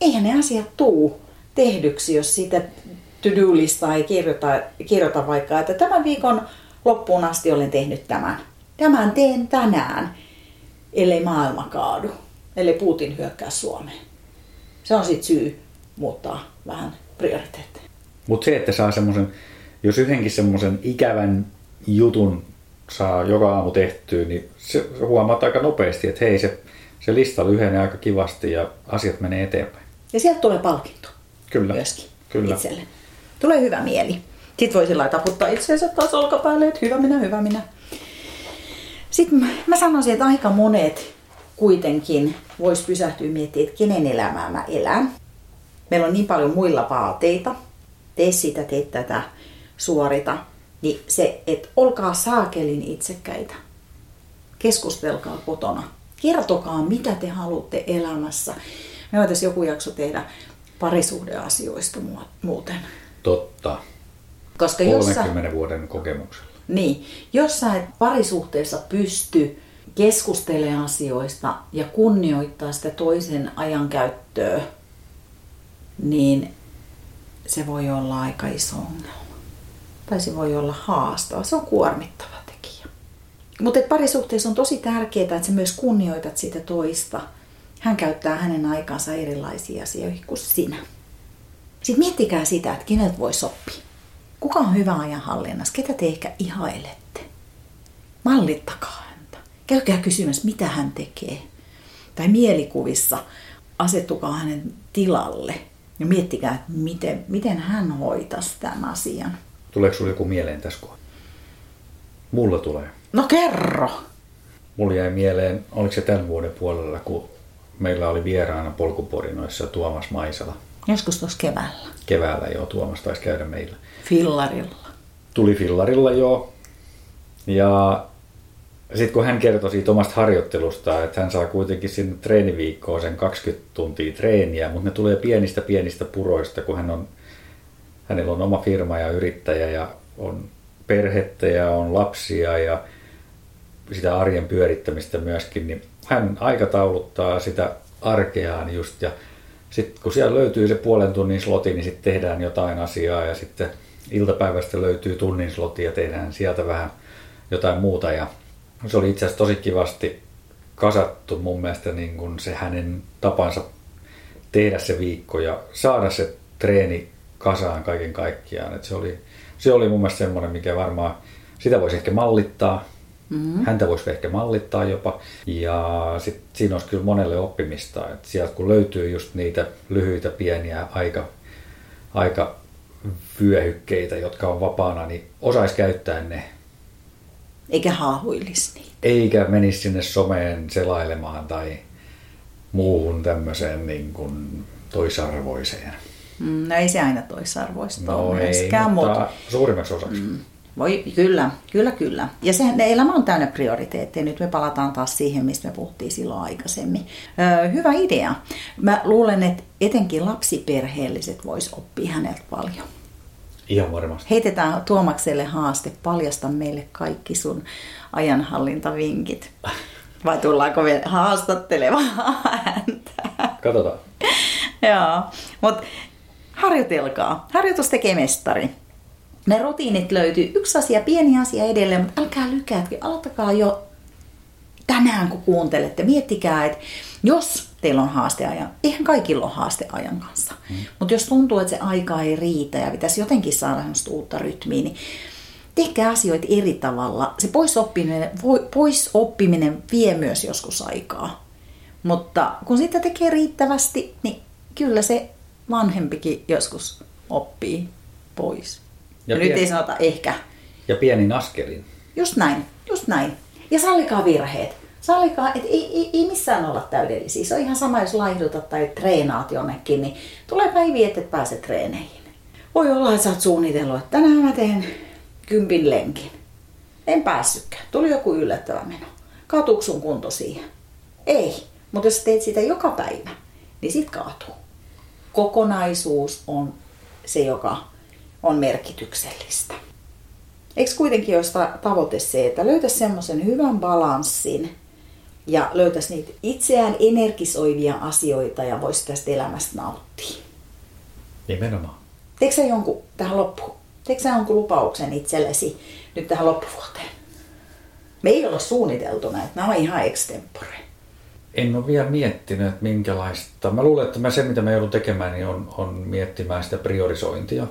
eihän ne asiat tuu tehdyksi, jos sitä to-do-listaa ei kirjoita, kirjoita vaikka, että tämän viikon loppuun asti olen tehnyt tämän. Tämän teen tänään, ellei maailma kaadu, ellei Putin hyökkää Suomeen. Se on sitten syy muuttaa vähän prioriteetteja. Mutta se, että saa semmoisen, jos yhdenkin semmoisen ikävän jutun saa joka aamu tehtyä, niin se huomaat aika nopeasti, että hei, se, se lista lyhenee aika kivasti ja asiat menee eteenpäin. Ja sieltä tulee palkinto Kyllä. myöskin Kyllä. itselle. Tulee hyvä mieli. Sitten voi sillä taputtaa itseensä taas olkapäälle, että hyvä minä, hyvä minä. Sitten mä- mä sanoisin, että aika monet kuitenkin vois pysähtyä miettimään, että kenen elämää mä elän. Meillä on niin paljon muilla vaateita. Tee sitä, tee tätä, suorita. Niin se, että olkaa saakelin itsekkäitä. Keskustelkaa kotona. Kertokaa, mitä te haluatte elämässä. Me voitaisiin joku jakso tehdä parisuhdeasioista mu- muuten. Totta. Koska jos sä, 30 vuoden kokemuksella. niin, jos sä et parisuhteessa pysty keskustelemaan asioista ja kunnioittaa sitä toisen ajankäyttöä, niin se voi olla aika iso ongelma. Tai se voi olla haastava. Se on kuormittava tekijä. Mutta parisuhteessa on tosi tärkeää, että sä myös kunnioitat sitä toista. Hän käyttää hänen aikansa erilaisiin asioihin kuin sinä. Sitten miettikää sitä, että keneltä voi oppia. Kuka on hyvä ajanhallinnassa? Ketä te ehkä ihailette? Mallittakaa häntä. Käykää kysymässä, mitä hän tekee. Tai mielikuvissa asettukaa hänen tilalle ja miettikää, että miten, miten hän hoitaisi tämän asian. Tuleeko sinulle joku mieleen tässä kohdassa? Mulla tulee. No kerro! Mulla jäi mieleen, oliko se tämän vuoden puolella, kun meillä oli vieraana polkuporinoissa Tuomas Maisala. Joskus tuossa keväällä. Keväällä jo Tuomas taisi käydä meillä. Fillarilla. Tuli fillarilla jo. Ja sitten kun hän kertoi siitä omasta harjoittelusta, että hän saa kuitenkin sinne treeniviikkoon sen 20 tuntia treeniä, mutta ne tulee pienistä pienistä puroista, kun hän on, hänellä on oma firma ja yrittäjä ja on perhettä ja on lapsia ja sitä arjen pyörittämistä myöskin, niin hän aikatauluttaa sitä arkeaan just ja sitten kun siellä löytyy se puolen tunnin sloti, niin sitten tehdään jotain asiaa ja sitten iltapäivästä löytyy tunnin sloti ja tehdään sieltä vähän jotain muuta ja se oli itse asiassa tosi kivasti kasattu mun mielestä niin kuin se hänen tapansa tehdä se viikko ja saada se treeni kasaan kaiken kaikkiaan. Et se, oli, se oli mun mielestä semmoinen, mikä varmaan, sitä voisi ehkä mallittaa, mm-hmm. häntä voisi ehkä mallittaa jopa. Ja sit siinä olisi kyllä monelle oppimista, että sieltä kun löytyy just niitä lyhyitä pieniä aika, aika vyöhykkeitä, jotka on vapaana, niin osaisi käyttää ne Eikä haahuilisi niitä. eikä menisi sinne someen selailemaan tai muuhun tämmöiseen niin kuin toisarvoiseen. Mm, no ei se aina toisarvoista No ole ei, mutta suurimmaksi osaksi. Mm. Voi, kyllä, kyllä, kyllä. Ja se ne elämä on täynnä prioriteetteja. Nyt me palataan taas siihen, mistä me puhuttiin silloin aikaisemmin. Öö, hyvä idea. Mä luulen, että etenkin lapsiperheelliset vois oppia häneltä paljon. Ihan varmasti. Heitetään Tuomakselle haaste, paljasta meille kaikki sun ajanhallintavinkit. Vai tullaanko vielä haastattelemaan häntä? Katsotaan. Joo, mutta harjoitelkaa. Harjoitus tekee mestari. Ne rutiinit löytyy. Yksi asia, pieni asia edelleen, mutta älkää lykätkö. Aloittakaa jo tänään, kun kuuntelette. Miettikää, että jos teillä on haasteajan, eihän kaikilla ole haasteajan kanssa. Mm. Mutta jos tuntuu, että se aika ei riitä ja pitäisi jotenkin saada uutta rytmiä, niin tehkää asioita eri tavalla. Se pois oppiminen, voi- pois oppiminen vie myös joskus aikaa. Mutta kun sitä tekee riittävästi, niin kyllä se vanhempikin joskus oppii pois. Ja, nyt pien- ei sanota ehkä. Ja pienin askelin. Just näin, just näin. Ja sallikaa virheet. Sallikaa, että ei, ei, ei missään olla täydellisiä. Se on ihan sama, jos laihdutat tai treenaat jonnekin, niin tulee päiviä, että et pääse treeneihin. Voi olla, että sä oot suunnitellut, että tänään mä teen kympin lenkin. En päässytkään. Tuli joku yllättävä meno. Kaatuuko sun kunto siihen? Ei. Mutta jos teet sitä joka päivä, niin sit kaatuu. kokonaisuus on se, joka on merkityksellistä. Eikö kuitenkin olisi tavoite se, että löytäisi semmoisen hyvän balanssin ja löytäisi niitä itseään energisoivia asioita ja voisi tästä elämästä nauttia? Nimenomaan. Teekö sä jonkun tähän loppuun? Teekö sä jonkun lupauksen itsellesi nyt tähän loppuvuoteen? Me ei olla suunniteltu näitä, nämä on ihan extempore. En ole vielä miettinyt, että minkälaista. Mä luulen, että mä se, mitä mä joudun tekemään, niin on, on miettimään sitä priorisointia.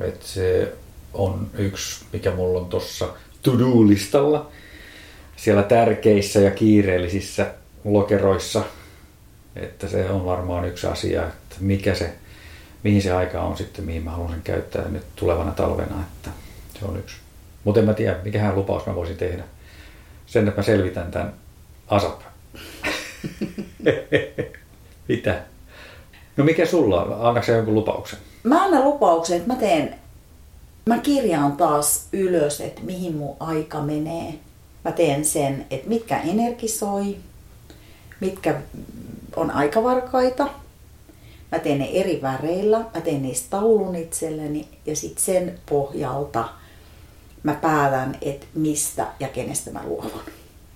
Että se on yksi, mikä mulla on tuossa to-do-listalla. Siellä tärkeissä ja kiireellisissä lokeroissa. Että se on varmaan yksi asia, että mikä se, mihin se aika on sitten, mihin mä haluan sen käyttää nyt tulevana talvena. Että se on yksi. Mutta en mä tiedä, mikähän lupaus mä voisin tehdä. Sen, että mä selvitän tämän ASAP. Mitä? No mikä sulla on? Annatko jonkun lupauksen? Mä annan lupauksen, että mä teen, mä kirjaan taas ylös, että mihin mun aika menee. Mä teen sen, että mitkä energisoi, mitkä on aikavarkaita. Mä teen ne eri väreillä, mä teen niistä taulun itselleni ja sitten sen pohjalta mä päätän, että mistä ja kenestä mä luovun.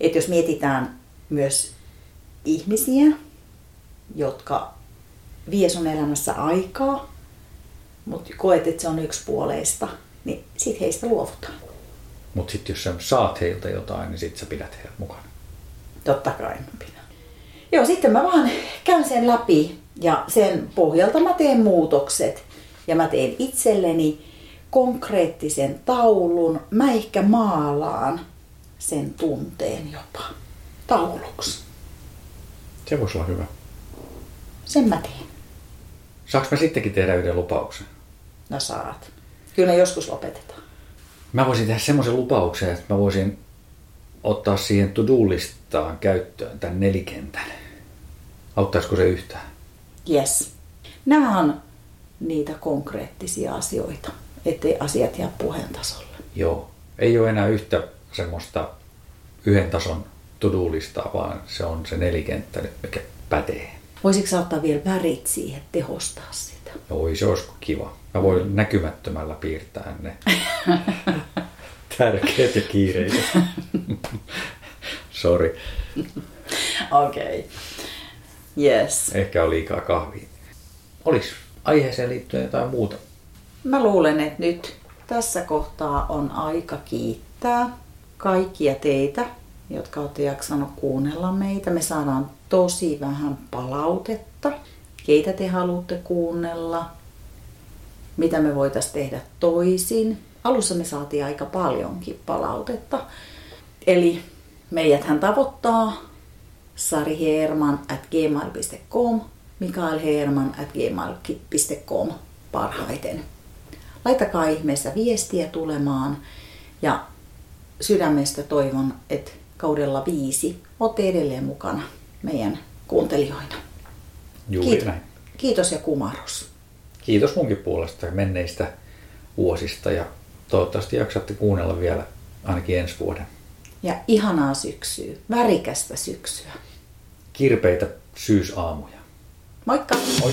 Et jos mietitään myös ihmisiä, jotka vie sun elämässä aikaa, mutta koet, että se on yksipuoleista, niin sit heistä luovutaan. Mutta sitten jos sä saat heiltä jotain, niin sit sä pidät heidät mukana. Totta kai mä pidän. Joo, sitten mä vaan käyn sen läpi ja sen pohjalta mä teen muutokset ja mä teen itselleni konkreettisen taulun. Mä ehkä maalaan sen tunteen jopa tauluksi. Se voisi olla hyvä. Sen mä teen. Saanko mä sittenkin tehdä yhden lupauksen? No saat. Kyllä joskus lopetetaan. Mä voisin tehdä semmoisen lupauksen, että mä voisin ottaa siihen to-do-listaan käyttöön tämän nelikentän. Auttaisiko se yhtään? Yes. Nämä on niitä konkreettisia asioita, ettei asiat jää puheen tasolle. Joo. Ei ole enää yhtä semmoista yhden tason to-do-listaa, vaan se on se nelikenttä nyt, mikä pätee. Voisitko ottaa vielä värit siihen, tehostaa sitä? Oi, se olisi kiva. Mä voin näkymättömällä piirtää ne tärkeät ja kiireiset. Sorry. Okei. Okay. Yes. Ehkä on liikaa kahvia. Olis aiheeseen liittyen jotain muuta? Mä luulen, että nyt tässä kohtaa on aika kiittää kaikkia teitä, jotka olette jaksanut kuunnella meitä. Me saadaan tosi vähän palautetta. Keitä te haluatte kuunnella? Mitä me voitaisiin tehdä toisin? Alussa me saatiin aika paljonkin palautetta. Eli meidäthän tavoittaa sariherman at gmail.com, Mikael Herman at gmail.com parhaiten. Laittakaa ihmeessä viestiä tulemaan ja sydämestä toivon, että kaudella viisi olette edelleen mukana meidän kuuntelijoina. Juuri Kiitos. näin. Kiitos ja kumarus. Kiitos munkin puolesta menneistä vuosista ja toivottavasti jaksatte kuunnella vielä ainakin ensi vuoden. Ja ihanaa syksyä, värikästä syksyä. Kirpeitä syysaamuja. Moikka! Moi!